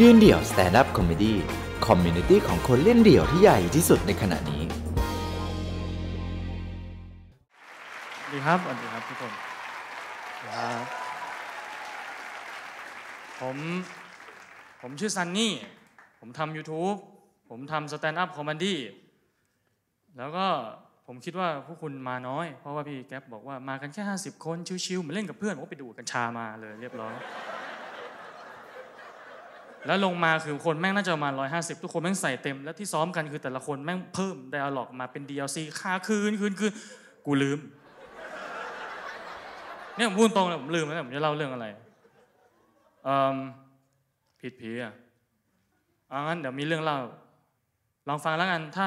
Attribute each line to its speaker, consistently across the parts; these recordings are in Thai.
Speaker 1: ยืนเดี่ยว stand-up comedy community ของคนเล่นเดี่ยวที่ใหญ่ที่สุดในขณะนี้
Speaker 2: สวัสดีครับสวัสดีครับทุกคนครับผมผมชื่อซันนี่ ผมทำ YouTube ผมทำ stand-up comedy แล้วก็ผมคิดว่าพวกคุณมาน้อย เพราะว่าพี่แก๊ปบอกว่ามากันแค่ 50 คนชิวๆเหมือนเล่นกับเพื่อนผมไปดูดกัญชามาเลยเรียบร้อย แล้วลงมาคือคนแม่งน่าจะประมาณ150ทุกคนแม่งใส่เต็ม แล้วที่ซ้อมกันคือแต่ละคนแม่งเพิ่มไดอะล็อกมาเป็น DLC ค่าคืนคืนคืนกูลืมเนี่ยผมพูดตรงเลยผมลืมแล้วเนี่ยผมจะเล่าเรื่องอะไรอืมผิดผีอะเอางั้นเดี๋ยวมีเรื่องเล่า ลองฟังแล้วกัน ถ้า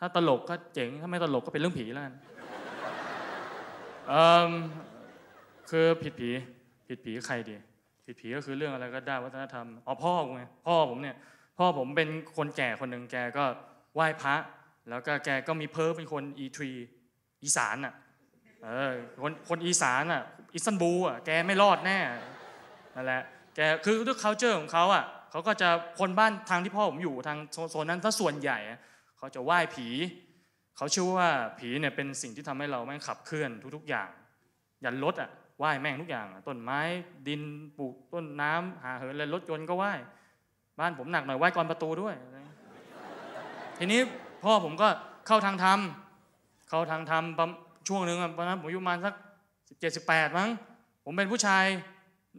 Speaker 2: ถ้าตลกก็เจ๋ง ถ้าไม่ตลกก็เป็นเรื่องผีแล้วกันอืมคือผิดผี ผิดผีใครดี ผิดผีก็คือเรื่องอะไรก็ได้วัฒนธรรมอ๋อพ่อผมไงพ่อผมเนี่ยพ่อผมเป็นคนแก่คนหนึ่งแกก็ไหว้พระ แล้วก็แกก็มีเพ้อเป็นคนอีทรีอีสานอะเออคนคนอีสานอะอิสตันบูลอะแกไม่รอดแน่นั่นแหละแกคือด้วย culture ของเขาอะเขาก็จะคนบ้านทางที่พ่อผมอยู่ทางโซนนั้นถ้าส่วนใหญ่เขาจะไหว้ผี เขาเชื่อว่าผีเนี่ยเป็นสิ่งที่ทำให้เราแม่งขับเคลื่อนทุก ๆอย่าง ยันรถอะ ไหว้แม่งทุกอย่างต้นไม้ดินปลูกต้นน้ำหาเหินอะไรรถยนต์ก็ไหว้บ้านผมหนักหน่อยไหว้กรอนประตูด้วย ทีนี้พ่อผมก็เข้าทางธรรมเข้าทางธรรมช่วงหนึ่งอะตอนนั้นผมอายุประมาณสักสิบเจ็ดสิบแปดมั้งผมเป็นผู้ชาย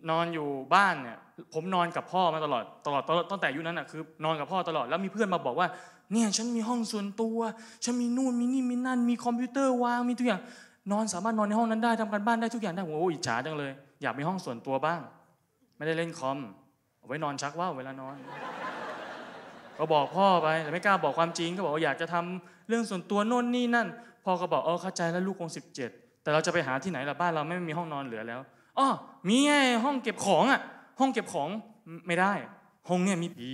Speaker 2: นอนอยู่บ้านเนี่ยผมนอนกับพ่อมาตลอดตลอดตลอดตั้งแต่อายุนั้นอะคือนอนกับพ่อตลอดแล้วมีเพื่อนมาบอกว่าเนี่ยฉันมีห้องส่วนตัว ฉันมีนู่นมีนี่มีนั่น มีคอมพิวเตอร์วางมีทุกอย่าง นอนสามารถนอนในห้องนั้นได้ทำการบ้านได้ทุกอย่างได้ผมโอ้อิจฉาจังเลย อยากมีห้องส่วนตัวบ้าง ไม่ได้เล่นคอมเอาไว้นอนชักว่าเวลานอน ก็บอกพ่อไปแต่ไม่กล้าบอกความจริงก็บอกว่าอยากจะทำเรื่องส่วนตัวโน่นนี่นั่นพ่อก็บอกเออเข้าใจแล้วลูกคงสิบเจ็ดแต่เราจะไปหาที่ไหนล่ะบ้านเราไม่มีห้องนอนเหลือแล้วอ๋อมีไงห้องเก็บของอะ ห้องเก็บของไม่ได้ ห้องเนี่ยมีผี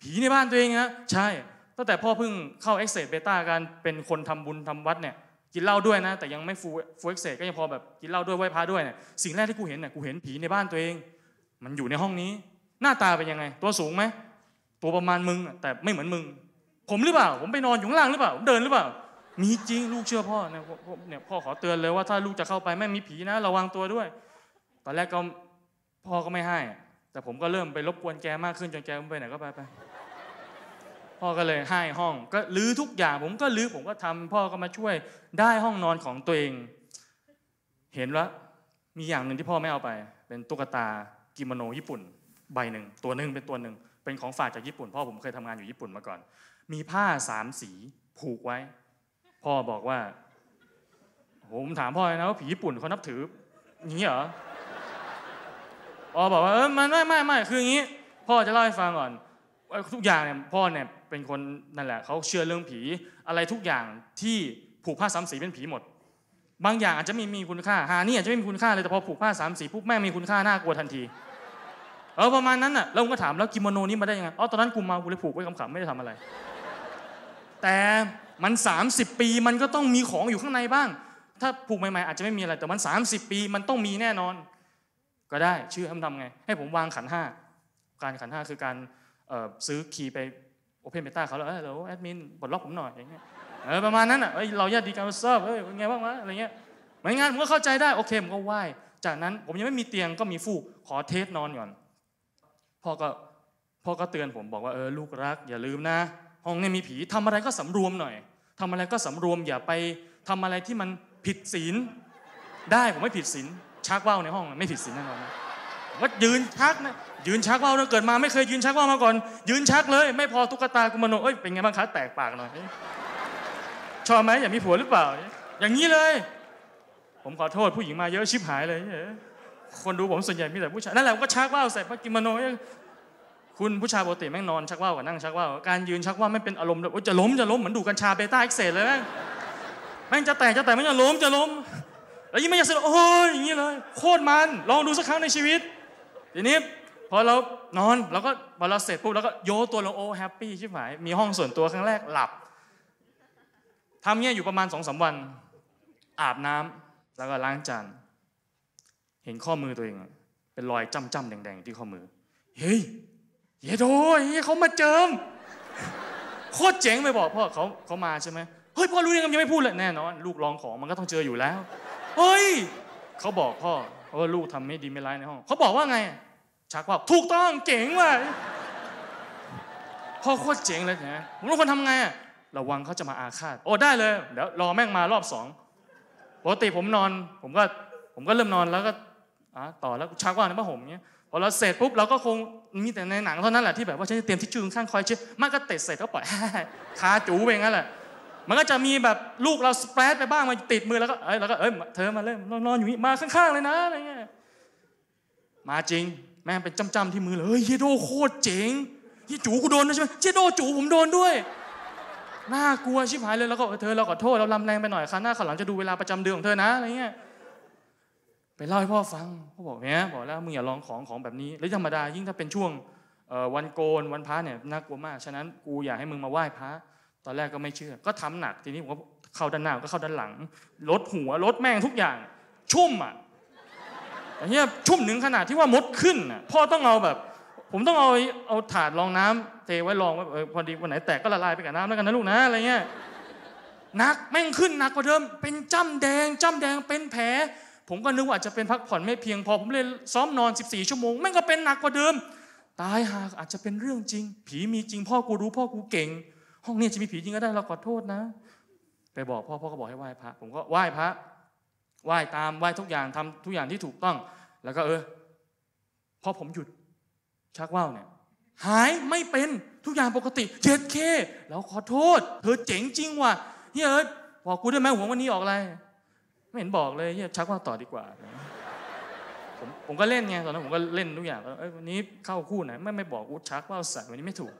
Speaker 2: ผีในบ้านตัวเองนะใช่ตั้งแต่พ่อเพิ่งเข้า access beta การเป็นคนทำบุญทำวัดเนี่ย กินเหล้าด้วยนะ แต่ยังไม่ฟูฟูเอ็กเซก็ยังพอแบบกินเหล้าด้วยไหว้พระด้วยเนี่ยสิ่งแรกที่กูเห็นเนี่ยกูเห็นผีในบ้านตัวเอง มันอยู่ในห้องนี้ หน้าตาเป็นยังไง ตัวสูงไหมตัวประมาณมึงแต่ไม่เหมือนมึง ผมหรือเปล่า ผมไปนอนอยู่ข้างล่างหรือเปล่าผมเดินหรือเปล่า มีจริงลูกเชื่อพ่อเนี่ยพ่อพ่อเนี่ยพ่อขอเตือนเลยว่าถ้าลูกจะเข้าไปไม่มีผีนะระวังตัวด้วย ตอนแรกก็พ่อก็ไม่ให้ แต่ผมก็เริ่มไปรบกวนแกมากขึ้นจนแกไปไหนก็ไปไป พ่อก็เลยให้ห้อง ก็รื้อทุกอย่าง ผมก็รื้อผมก็ทำพ่อก็มาช่วยได้ห้องนอนของตัวเอง เห็นว่ามีอย่างหนึ่งที่พ่อไม่เอาไป เป็นตุ๊กตากิโมโนญี่ปุ่น ใบหนึ่งตัวหนึ่งเป็นตัวหนึ่งเป็นของฝากจากญี่ปุ่น พ่อผมเคยทำงานอยู่ญี่ปุ่นมาก่อน มีผ้าสามสีผูกไว้ พ่อบอกว่าผมถามพ่อเลยนะว่าผีญี่ปุ่นเขานับถืออย่างนี้เหรอพ่อบอกว่าเออมันไม่ไม่ไม่คืออย่างนี้ พ่อจะเล่าให้ฟังก่อนทุกอย่างเนี่ยพ่อเนี่ย เป็นคนนั่นแหละเขาเชื่อเรื่องผีอะไรทุกอย่างที่ผูกผ้าสามสีเป็นผีหมด บางอย่างอาจจะไม่มีคุณค่าหานี่อาจจะไม่มีคุณค่าเลยแต่พอผูกผ้าสามสีปุ๊บแม่งมีคุณค่าน่ากลัวทันทีเออประมาณนั้นน่ะแล้วผมก็ถามแล้วกิโมโนนี้มาได้ยังไงอ๋อตอนนั้นกูมากูเลยผูกไว้ขำๆไม่ได้ทำอะไร แต่มัน 30 ปีมันก็ต้องมีของอยู่ข้างในบ้าง ถ้าผูกใหม่ๆอาจจะไม่มีอะไร แต่มัน 30 ปีมันต้องมีแน่นอน ก็ได้ชื่อให้มันทำไง ให้ผมวางขันห้าการขันห้าคือการซื้อ key open beta เขาแล้วเออเราแอดมินปลดล็อกผมหน่อยอย่างเงี้ยเออประมาณนั้นอะเอ้ยเราญาติดีกันเซิร์ฟเอ้ยเป็นไงบ้างวะอะไรเงี้ยเหมือนงานผมก็เข้าใจได้โอเคผมก็ไหว้จากนั้นผมยังไม่มีเตียงก็มีฟูกขอเทสนอนก่อนพ่อก็พ่อก็เตือนผมบอกว่าเออลูกรัก อย่าลืมนะ ห้องนี่ยมีผีทำอะไรก็สำรวมหน่อยทำอะไรก็สำรวมอย่าไปทำอะไรที่มันผิดศีลได้ผมไม่ผิดศีลชักว่าวในห้องไม่ผิดศีลแน่นอนก็ยืนชักนะ ยืนชักว่าวเกิดมาไม่เคยยืนชักว่าวมาก่อน ยืนชักเลย ไม่พอตุ๊กตากุมารโนเอ้ยเป็นไงบ้างคะแตกปากหน่อยชอบไหมอยากมีผัวหรือเปล่า อย่างนี้เลย ผมขอโทษผู้หญิงมาเยอะชิบหายเลยคนดูผมส่วนใหญ่มีแต่ผู้ชายนั่นแหละก็ชักว่าวใส่พระกิมโนคุณผู้ชายปกติแม่งนอนชักว่าวกับนั่งชักว่าวการยืนชักว่าวไม่เป็นอารมณ์แบบจะล้มจะล้มเหมือนดูดกัญชา beta access เลยแม่งแม่งจะแตกจะแตกไม่จะล้มจะล้มแล้วยิ่งไม่อยากเสร็จโอ้ยอย่างนี้เลย โคตรมันลองดูสักครั้งในชีวิตทีนี้ พอเรานอนเราก็พอเราเสร็จปุ๊บเราก็โยนตัวลงโอ้ happy ชิบหายมีห้องส่วนตัวครั้งแรกหลับทำเงี้ยอยู่ประมาณสองสามวัน อาบน้ำแล้วก็ล้างจานเห็นข้อมือตัวเอง เป็นรอยจ้ำๆแดงๆที่ข้อมือ เฮ้ยเยโดเฮ้ยเขามาเจิมโคตรเจ๋งไปบอกพ่อเขาเขามาใช่ไหมเฮ้ยพ่อรู้ยังยังไม่พูดเลยแน่นอนลูกลองของมันก็ต้องเจออยู่แล้วเฮ้ยเขาบอกพ่อว่าลูกทำไม่ดีไม่ร้ายในห้องเขาบอกว่าไง ชักว่าถูกต้องเจ๋งว่ะพ่อโคตรเจ๋งเลยนะผมรู้คนทำไงอะระวังเขาจะมาอาฆาตโอ้ได้เลยเดี๋ยวรอแม่งมารอบสองปกติผมนอน ผมก็ผมก็เริ่มนอนแล้วก็อะต่อแล้วชักว่าในผ้าห่มเงี้ยพอเราเสร็จปุ๊บเราก็คงมีแต่ในหนังเท่านั้นแหละที่แบบว่าฉันจะเตรียมทิชชู่ข้างคอยเช็ดมันก็เตะเสร็จก็ปล่อยคาจูไปงนั้นแหละมันก็จะมีแบบลูกเราสเปรดไปบ้างมาติดมือแล้วก็เอ้ยแล้วก็เอ้ยเธอมาเล่นนอนอยู่นี่มาข้างๆเลยนะอะไรเงี้ยมาจริง แม่งเป็นจำๆที่มือเลยเฮ้ยเยโดโคตรเจ๋งยี่จูกูโดนด้วยใช่ไหมเยโดจูผมโดนด้วยน่ากลัวชิบหายเลยแล้วก็เธอเราขอโทษเราลำแรงไปหน่อยครั้งหน้าคราหลังจะดูเวลาประจำเดือนของเธอนะอะไรเงี้ยไปเล่าให้พ่อฟังพ่อบอกเนี่ยบอกแล้วมึงอย่าลองของของแบบนี้แล้วธรรมดายิ่งถ้าเป็นช่วงวันโกนวันพระเนี่ยน่ากลัวมากฉะนั้นกูอยากให้มึงมาไหว้พระตอนแรกก็ไม่เชื่อ ก็ทำหนักทีนี้ผมก็เข้าด้านหน้าก็เข้าด้านหลังลดหัวลดแม่งทุกอย่าง ชุ่มอะ แต่เนี้ยชุ่มถึงขนาดที่ว่ามดขึ้นอะพ่อต้องเอาแบบ ผมต้องเอาเอาถาดรองน้ำเทไว้รองไว้เออพอดีวันไหนแตกก็ละลายไปกับน้ำแล้วกันนะลูกนะอะไรเงี้ยหนักแม่งขึ้นหนักกว่าเดิม เป็นจ้ำแดงจ้ำแดงเป็นแผล ผมก็นึกว่าอาจจะเป็นพักผ่อนไม่เพียงพอ ผมเลยซ้อมนอน 14 ชั่วโมงแม่งก็เป็นหนักกว่าเดิม ตายหากอาจจะเป็นเรื่องจริง ผีมีจริงพ่อกูรู้พ่อกูเก่ง ห้องนี้จะมีผีจริงก็ได้เราขอโทษนะ ไปบอกพ่อพ่อก็บอกให้ไหว้พระ ผมก็ไหว้พระ ไหว้ตามไหว้ทุกอย่างทำทุกอย่างที่ถูกต้อง แล้วก็เออพอผมหยุดชักว่าวเนี่ย หายไม่เป็นทุกอย่างปกติเจ็ดเคแล้วขอโทษ เธอเจ๋งจริงว่ะเฮ้ยเอิร์ธบอกกูได้ไหมหัววันนี้ออกอะไร ไม่เห็นบอกเลยเฮ้ยชักว่าวต่อดีกว่าผมผมก็เล่นไงตอนนั้นผมก็เล่นทุกอย่างเอ้ยวันนี้เข้าคู่ไหนไม่ไม่บอกกูชักว่าวใส่วันนี้ไม่ถูก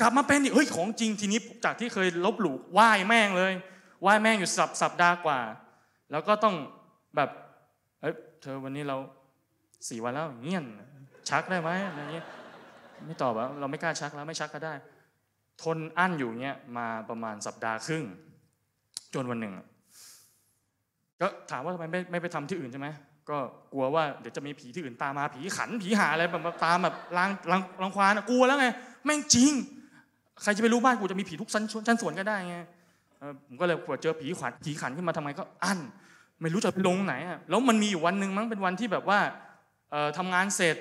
Speaker 2: กลับมาเป็นอีกเฮ้ยของจริงทีนี้จากที่เคยลบหลู่ไหว้แม่งเลยไหว้แม่งอยู่สัปสัปดาห์กว่า แล้วก็ต้องแบบเอ้ยเธอวันนี้เราสี่วันแล้วเงี้ยนชักได้ไหมอะไรเงี้ยไม่ตอบว่าเราไม่กล้าชักแล้วไม่ชักก็ได้ ทนอั้นอยู่เงี้ยมาประมาณสัปดาห์ครึ่ง จนวันหนึ่ง ก็ถามว่าทำไมไม่ไม่ไปทำที่อื่นใช่ไหมก็กลัวว่าเดี๋ยวจะมีผีที่อื่นตามมาผีขันผีหาอะไรแบบตามแบบลางลางลังควานกลัวแล้วไงแม่งจริง ใครจะไปรู้บ้านกูจะมีผีทุกชั้นชั้นสวนก็ได้ไง ผมก็เลยปวดเจอผีขวัญผีขันขึ้นมาทำไมก็อั้นไม่รู้จะไปลงไหนอะแล้วมันมีอยู่วันหนึ่งมั้งเป็นวันที่แบบว่าเอ่อทำงานเสร็จ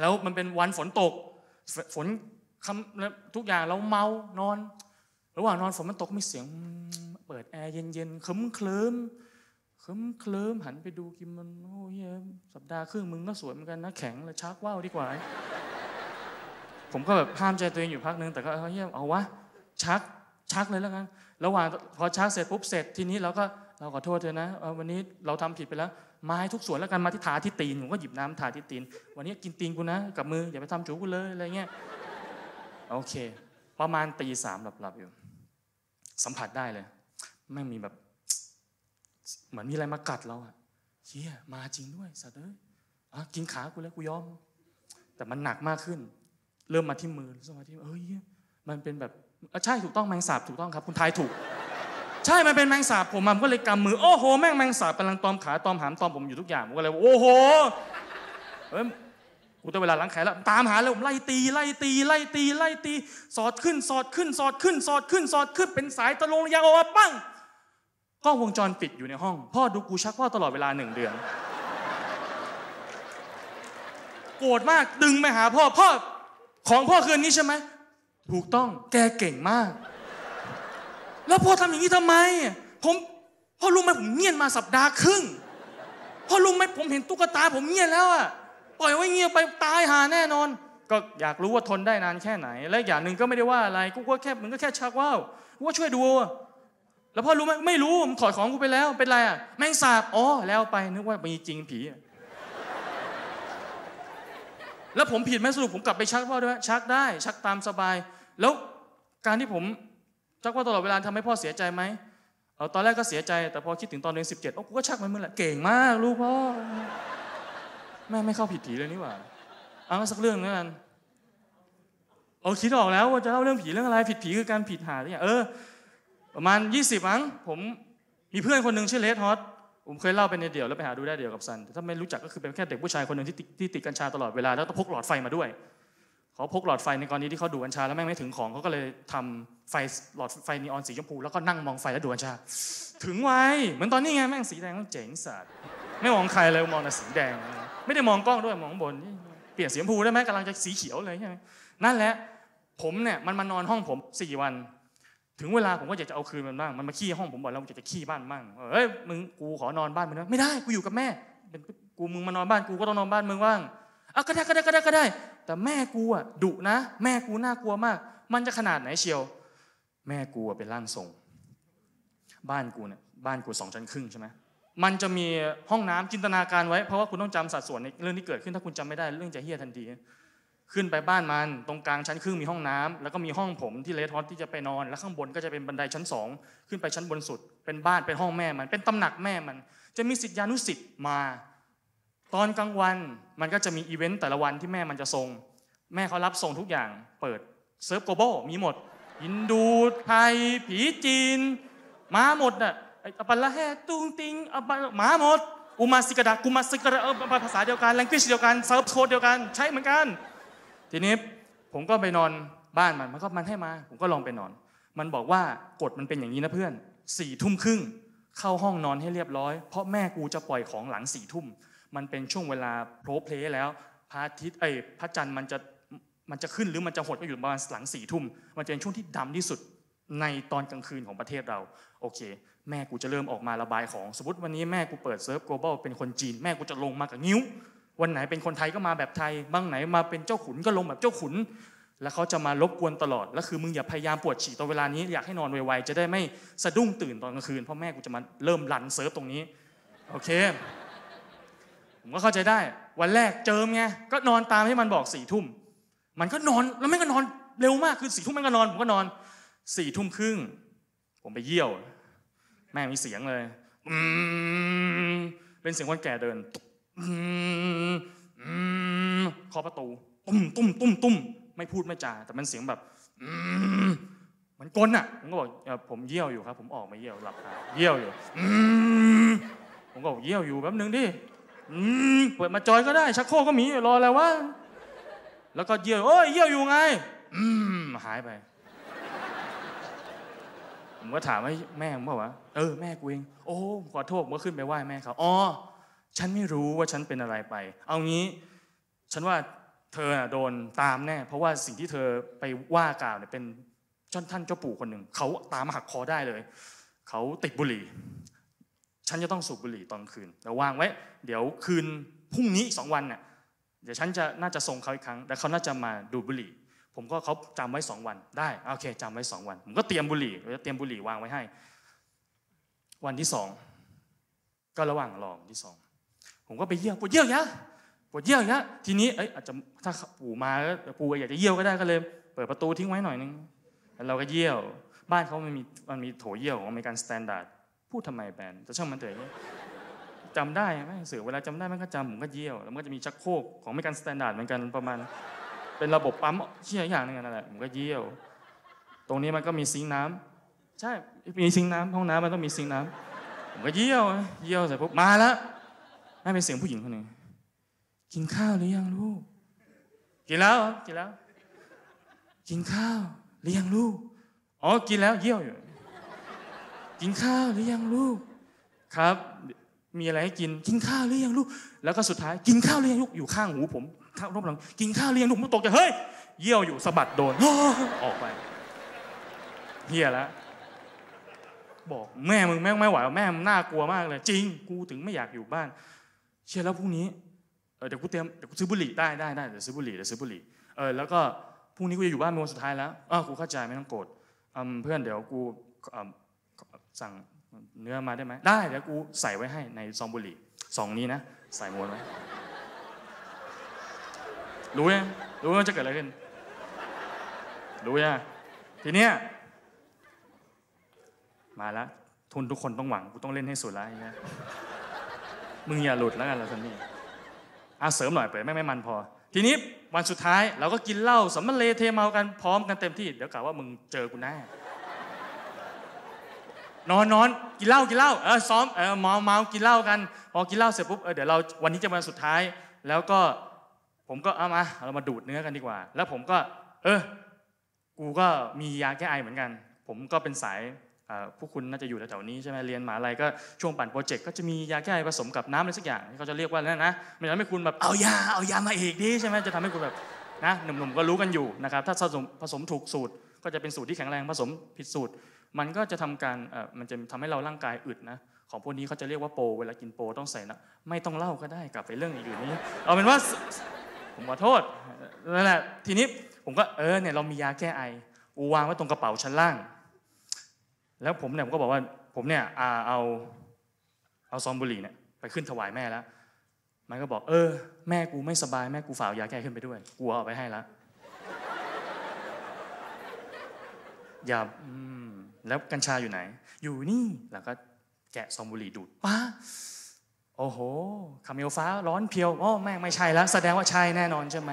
Speaker 2: แล้วมันเป็นวันฝนตก ฝนคำทุกอย่างเราเมานอน ระหว่างนอนฝนมันตกมีเสียง เปิดแอร์เย็นๆเคลิ้มเคลิ้มเคลิ้มเคลิ้มหันไปดูกิมมันโอ้ยสัปดาห์ครึ่งมึงก็สวยเหมือนกันนะแข็งเลยชักว่าวดีกว่า ผมก็แบบห้ามใจตัวเองอยู่พักนึงแต่ก็เฮ้ยเอาวะชักชักเลยแล้วกัน ระหว่างพอชักเสร็จปุ๊บเสร็จทีนี้เราก็เราขอโทษเธอนะวันนี้เราทำผิดไปแล้วมาให้ทุกส่วนแล้วกันมาที่ถาที่ตีนผมก็หยิบน้ำถาที่ตีน วันนี้กินตีนกูนะกับมืออย่าไปทำจูกูเลยอะไรเงี้ยโอเค ประมาณตีสามหลับๆอยู่ สัมผัสได้เลยไม่งมีแบบ เหมือนมีอะไรมากัดเราอะเฮียมาจริงด้วยสัตว์เอ้ยอะกินขากูแล้วกูยอม แต่มันหนักมากขึ้น เริ่มมาที่มือเริ่มมาที่เอ้ยมันเป็นแบบ ใช่ถูกต้องแมงสาบถูกต้องครับ คุณทายถูก ใช่มันเป็นแมงสาบผมมันก็เลยกำมือโอ้โหแม่งแมงสาบกำลังตอมขาตอมหามตอมผมอยู่ทุกอย่างผมก็เลยโอ้โหเอ้ยกูแต่เวลาล้างแขนแล้วตามหาเลยผมไล่ตีไล่ตีไล่ตีไล่ตี สอดขึ้นสอดขึ้นสอดขึ้นสอดขึ้นสอดขึ้นเป็นสายตะลงยาวออกมาปั้งกล้องวงจรปิดอยู่ในห้อง พ่อดูกูชักว่าตลอดเวลาหนึ่งเดือน โกรธมากดึงไปหาพ่อพ่อของพ่อคืนนี้ใช่ไหม ถูกต้องแกเก่งมาก แล้วพ่อทำอย่างนี้ทำไม ผมพ่อรู้ไหมผมเงียบมาสัปดาห์ครึ่งพ่อรู้ไหมผมเห็นตุ๊กตาผมเงียบแล้วอะปล่อยไว้เงียบไปตายหาแน่นอน ก็อยากรู้ว่าทนได้นานแค่ไหน และอย่างหนึ่งก็ไม่ได้ว่าอะไรกูก็แค่มึงก็แค่ชักว่าวกูว่าช่วยดูอะแล้วพ่อรู้ไหมไม่รู้ผมถอดของกูไปแล้วเป็นไรอะแมงสาบอ๋อแล้วไปนึกว่ามีจริงผี แล้วผมผิดไหมสรุปผมกลับไปชักพ่อด้วยชักได้ ชักตามสบาย แล้วการที่ผมชักว่าตลอดเวลาทำให้พ่อเสียใจไหมเออตอนแรกก็เสียใจ แต่พอคิดถึงตอนเรียนสิบเจ็ดโอ้กูก็ชักมันมือไหร่เก่งมากลูกพ่อแม่ไม่เข้าผิดผีเลยนี่หว่าเอาสักเรื่องนึงกันโอ้คิดออกแล้วว่าจะเล่าเรื่องผีเรื่องอะไร ผิดผีคือการผิดหาเนี่ยเออ ประมาณยี่สิบมั้งผมมีเพื่อนคนหนึ่งชื่อเลดฮอต ผมเคยเล่าไปในเดี่ยวแล้วไปหาดูได้เดี่ยวกับซันถ้าไม่รู้จักก็คือเป็นแค่เด็กผู้ชายคนหนึ่งที่ติดที่ติดกัญชาตลอดเวลาแล้วต้องพกหลอดไฟมาด้วยเขาพกหลอดไฟในกรณีที่เขาดูดกัญชาแล้วแม่งไม่ถึงของเขาก็เลยทำไฟหลอดไฟนีออนสีชมพูแล้วก็นั่งมองไฟแล้วดูดกัญชา ถึงไวเหมือนตอนนี้ไงแม่งสีแดงต้องเจ๋งสัตว์ไม่มองใครเลยมองแต่สีแดง ไม่ได้มองกล้องด้วยมองข้างบนเปลี่ยนสีชมพูได้ไหมกำลังจะสีเขียวเลยใช่ไหมนั่นแหละผมเนี่ยมันมานอนห้องผมสี่วัน ถึงเวลาผมก็อยากจะเอาคืนมันบ้าง มันมาขี้ห้องผมบ่อยแล้วมันอยากจะขี้บ้านบ้างเอ้ยมึงกูขอนอนบ้านมึงนะไม่ได้กูอยู่กับแม่เป็นกูมึงมานอนบ้านกูก็ต้องนอนบ้านมึงบ้างอะก็ได้ก็ได้ก็ได้ก็ได้ แต่แม่กูอะดุนะ แม่กูน่ากลัวมาก มันจะขนาดไหนเชียว แม่กูอะเป็นร่างทรง บ้านกูเนี่ยบ้านกูสองชั้นครึ่งใช่ไหมมันจะมีห้องน้ำจินตนาการไว้เพราะว่าคุณต้องจำสัดส่วนในเรื่องที่เกิดขึ้นถ้าคุณจำไม่ได้เรื่องจะเหี้ยทันที ขึ้นไปบ้านมันตรงกลางชั้นครึ่งมีห้องน้ำแล้วก็มีห้องผมที่เลทฮอตที่จะไปนอน แล้วข้างบนก็จะเป็นบันไดชั้นสองขึ้นไปชั้นบนสุด เป็นบ้านเป็นห้องแม่มัน เป็นตำหนักแม่มัน จะมีสิทธิานุสิทธิ์มา ตอนกลางวันมันก็จะมีอีเวนต์แต่ละวันที่แม่มันจะส่งแม่เขารับส่งทุกอย่างเปิดเซิร์ฟ globalมีหมดฮินดูไทย ผีจีนมาหมดอะอ้อปัลละแฮตุงติงอปัลมาหมดอุมาสิกระดากุมาสิกระดาเออภาษาเดียวกัน language เดียวกันเซิร์ฟโค้ดเดียวกันใช้เหมือนกัน ทีนี้ผมก็ไปนอนบ้านมันมันก็มันให้มา ผมก็ลองไปนอน มันบอกว่ากฎมันเป็นอย่างนี้นะเพื่อนสี่ทุ่มครึ่งเข้าห้องนอนให้เรียบร้อย เพราะแม่กูจะปล่อยของหลังสี่ทุ่ม มันเป็นช่วงเวลาโพล้เพล้แล้วพระอาทิตย์เอ้พระจันทร์มันจะมันจะขึ้นหรือมันจะหดก็อยู่ประมาณหลังสี่ทุ่ม มันจะเป็นช่วงที่ดำที่สุดในตอนกลางคืนของประเทศเรา โอเค แม่กูจะเริ่มออกมาระบายของ สมมติวันนี้แม่กูเปิดเซิร์ฟ global เป็นคนจีน แม่กูจะลงมากับนิ้ว วันไหนเป็นคนไทยก็มาแบบไทยวันไหนมาเป็นเจ้าขุนก็ลงแบบเจ้าขุน แล้วเขาจะมารบกวนตลอดแล้วคือมึงอย่าพยายามปวดฉี่ตอนเวลานี้อยากให้นอนไวๆจะได้ไม่สะดุ้งตื่นตอนกลางคืนเพราะแม่กูจะมาเริ่ม run เซิร์ฟตรงนี้โอเคผมก็เข้าใจได้ วันแรกเจิมไงก็นอนตามให้มันบอกสี่ทุ่มมันก็นอนแล้วแม่งก็นอนเร็วมากคือสี่ทุ่มแม่งก็นอนผมก็นอนสี่ทุ่มครึ่งผมไปเยี่ยว แม่มีเสียงเลยอืมเป็นเสียงคนแก่เดิน เคาะประตูตุ้มตุ้มตุ้มตุ้มไม่พูดไม่จาแต่มันเสียงแบบอืมเหมันกลน่ะผมก็บอกเอ่อผมเยี่ยวอยู่ครับ ผมออกมาเยี่ยวหลับตาเยี่ยวอยู่อืมผมก็บอกเยี่ยวอยู่แป๊บนึงดิอืมเปิดมาจอยก็ได้ชักโครกก็มีรออะไรวะแล้วก็เยี่ยวโอ้ยเยี่ยวอยู่ไง อืมหายไป ผมก็ถามว่าแม่ผมบอกว่าเออแม่กูเองโอ้ขอโทษผมก็ขึ้นไปไหว้แม่เขาอ๋อ ฉันไม่รู้ว่าฉันเป็นอะไรไป เอางี้ฉันว่าเธอโดนตามแน่ เพราะว่าสิ่งที่เธอไปว่ากล่าวเนี่ยเป็นจ้าท่านเจ้าปู่คนหนึ่งเขาตามมาหักคอได้เลย เขาติดบุหรี่ ฉันจะต้องสูบบุหรี่ตอนคืนเดี๋ยววางไว้ เดี๋ยวคืนพรุ่งนี้สองวันเนี่ยเดี๋ยวฉันจะน่าจะส่งเขาอีกครั้งแต่เขาน่าจะมาดูบุหรี่ ผมก็เขาจำไว้สองวันได้โอเคจำไว้สองวันผมก็เตรียมบุหรี่เดี๋ยวเตรียมบุหรี่วางไว้ให้ วันที่สองก็ระหว่างรอวันที่สอง ผมก็ไปเยี่ยวปวดเยี่ยวยะปวดเยี่ยวยะทีนี้เอ้ยอาจจะถ้าปู่มาปู่อยากจะเยี่ยวก็ได้ก็เลยเปิดประตูทิ้งไว้หน่อยนึงแล้วเราก็เยี่ยวบ้านเขามันมีมันมีโถเยี่ยวของ American Standard พูดทำไมแบรนด์แต่ช่างมันเถอะจำได้ไหมเสือเวลาจำได้มันก็จำผมก็เยี่ยวแล้วมันก็จะมีชักโครกของ American Standard เหมือนกันประมาณ เป็นระบบปั๊มเชี่ยอย่างนึงนั่นแหละผมก็เยี่ยว ตรงนี้มันก็มีซิงค์น้ำใช่มีซิงค์น้ำห้องน้ำมันต้องมีซิงค์น้ำผมก็เยี่ยว เยี่ยวเสร็จปุ๊บมาแล้ว แม่เป็นเสียงผู้หญิงคนหนึ่งกินข้าวหรือยังลูก กินแล้วกินแล้ว กินข้าวหรือยังลูก อ๋อ กินแล้วเยี่ยวอยู่ กินข้าวหรือยังลูก ครับ มีอะไรให้กิน กินข้าวหรือยังลูก แล้วก็สุดท้าย กินข้าวหรือยังลูก อยู่ข้างหูผมข้างรอบหลัง กินข้าวหรือยังลูกผมตกใจเฮ้ย เยี่ยวอยู่สะบัดโดน ออกไปเฮียแล้วบอกแม่มึงแม่งไม่ไหวแม่มึงน่ากลัวมากเลย จริง กูถึงไม่อยากอยู่บ้าน เชื่อแล้วพรุ่งนี้เดี๋ยวกูเตรียมเดี๋ยวกูซื้อบุหรี่ได้ได้ได้เดี๋ยวซื้อบุหรี่เดี๋ยวซื้อบุหรี่เออแล้วก็พรุ่งนี้กูจะอยู่บ้านเป็นวันสุดท้ายแล้วอ้าวกูเข้าใจไม่ต้องโกรธเพื่อนเดี๋ยวกูสั่งเนื้อมาได้ไหมได้เดี๋ยวกูใส่ไว้ให้ในซองบุหรี่ซองนี้นะใส่มวนไว้รู้ยังรู้ว่าจะเกิดอะไรขึ้นรู้ยังทีเนี้ยมาแล้วทุนทุกคนต้องหวังกูต้องเล่นให้สุดแล้วไอ้เงี้ย มึงอย่าหลุดแล้วกันเราสันนี่อาเสริมหน่อยเปิดไม่ไม่มันพอ ทีนี้วันสุดท้ายเราก็กินเหล้าสำมะเลเทเมากันพร้อมกันเต็มที่ เดี๋ยวกล่าวว่ามึงเจอกูแน่นอนนอนกินเหล้ากินเหล้าเออซ้อมเออเมาเมากินเหล้ากันพอกินเหล้าเสร็จปุ๊บเออเดี๋ยวเราวันนี้จะวันสุดท้าย แล้วก็ผมก็เอามาเรามาดูดเนื้อกันดีกว่า แล้วผมก็ เออ กูก็มียาแก้ไอเหมือนกัน ผมก็เป็นสาย ผู้คุณน่าจะอยู่แถวๆนี้ใช่ไหมเรียนมหาลัยก็ช่วงปั่นโปรเจกต์ก็จะมียาแก้ไอผสมกับน้ำอะไรสักอย่างที่เขาจะเรียกว่านั่นนะมันจะทำให้คุณแบบเอายาเอายามาอีกดิใช่ไหมจะทำให้คุณแบบนะหนุ่มๆก็รู้กันอยู่นะครับถ้าผสมผสมถูกสูตรก็จะเป็นสูตรที่แข็งแรงผสมผิดสูตร มันก็จะทำการมันจะทำให้เราร่างกายอึดนะของพวกนี้เขาจะเรียกว่าโปเวลากินโปต้องใส่นะไม่ต้องเล่าก็ได้กลับไปเรื่องอื่นนี้ เอาเป็นว่าผมขอโทษนั่นแหละทีนี้ผมก็เออเนี่ยเรามียาแก้ไออูวางไว้ตรงกระเป๋าชั้นล่าง แล้วผมเนี่ยผมก็บอกว่าผมเนี่ยอาเอาเอาซองบุหรี่เนี่ยไปขึ้นถวายแม่แล้ว มันก็บอก เออ แม่กูไม่สบายแม่กูฝ่าวยาแก้ขึ้นไปด้วยกูเอาไปให้แล้วอย่าแล้วกัญชาอยู่ไหน อยู่นี่แล้วก็แกะซองบุหรี่ดูดป้าโอ้โหคาเมลฟ้าร้อนเพียวอ๋อแม่งไม่ใช่แล้วแสดงว่าใช่แน่นอนใช่ไหม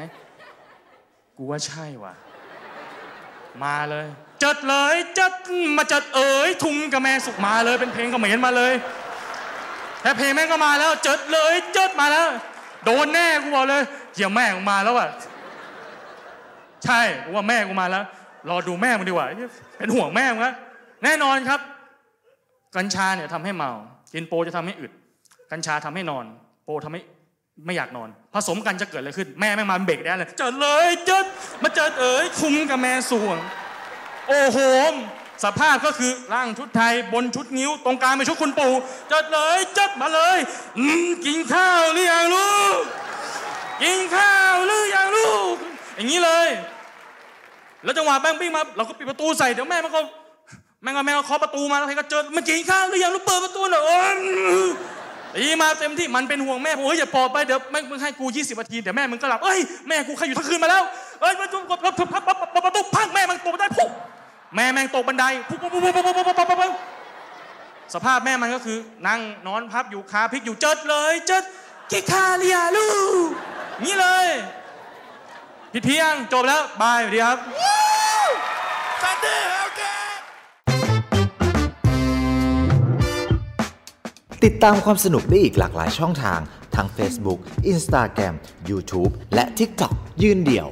Speaker 2: กูว่าใช่ว่ะ มาเลย จิดเลยเจิดมาเจิดเอ๋ยทุ่งกับแม่สุกมาเลยเป็นเพลงเขมรมาเลยแค่เพลงแม่งก็มาแล้วเจิดเลยเจิดมาแล้ว โดนแน่กูบอกเลยเหี้ยแม่กูมาแล้วอะใช่กูว่าแม่กูมาแล้ว รอดูแม่มึงดีกว่าเป็นห่วงแม่มึงนะแน่นอนครับ กัญชาเนี่ยทำให้เมากินโปจะทำให้อึด กัญชาทำให้นอน โปรทำให้ไม่อยากนอน ผสมกันจะเกิดอะไรขึ้น แม่แม่งมาเบรกได้เลยเจอเลยเจอมาเจอเอ๋ยคุมกับแม่สวง โอ้โหสภาพก็คือร่างชุดไทยบนชุดนิ้ว ตรงกลางเป็นชุดคุณปู่เจอเลยเจัดมาเลยอืมกินข้าวหรือยังลูกกินข้าวหรือยังลูก อย่างนี้เลย แล้วจังหวะแบงปิ้งมาเราก็ปิดประตูใส่เดี๋ยวแม่มันก็แม่งก็แม่งก็เคาะประตูมาแล้วใครก็เจอมันกินข้าวหรือยังลูกเปิดประตูหน่อยโอ้ยตีมาเต็มที่มันเป็นห่วงแม่ผมเฮ้ยอย่าปลอบไปเดี๋ยวแม่มึงให้กู 20นาทีเดี๋ยวแม่มึงก็หลับเอ้ยแม่กูใครอยู่ทั้งคืนมาแล้วเอ้ยประตูประตูประตูพังแม่มันตกไดปุ๊บ แม่แม่งตกบันไดปุ๊บปุ๊บปุ๊บปุ๊บปุ๊บปุ๊บปุ๊บปุ๊บสภาพแม่มันก็คือ นั่งนอนพับอยู่คาพลิกอยู่เจิดเลยเจิดกิคาเลียลูนี่เลยผิดเพียงจบแล้วบายสวัสดีครับ
Speaker 1: ติดตามความสนุกได้อีกหลากหลายช่องทาง ทั้ง Facebook Instagram YouTube และ TikTok ยืนเดี่ยว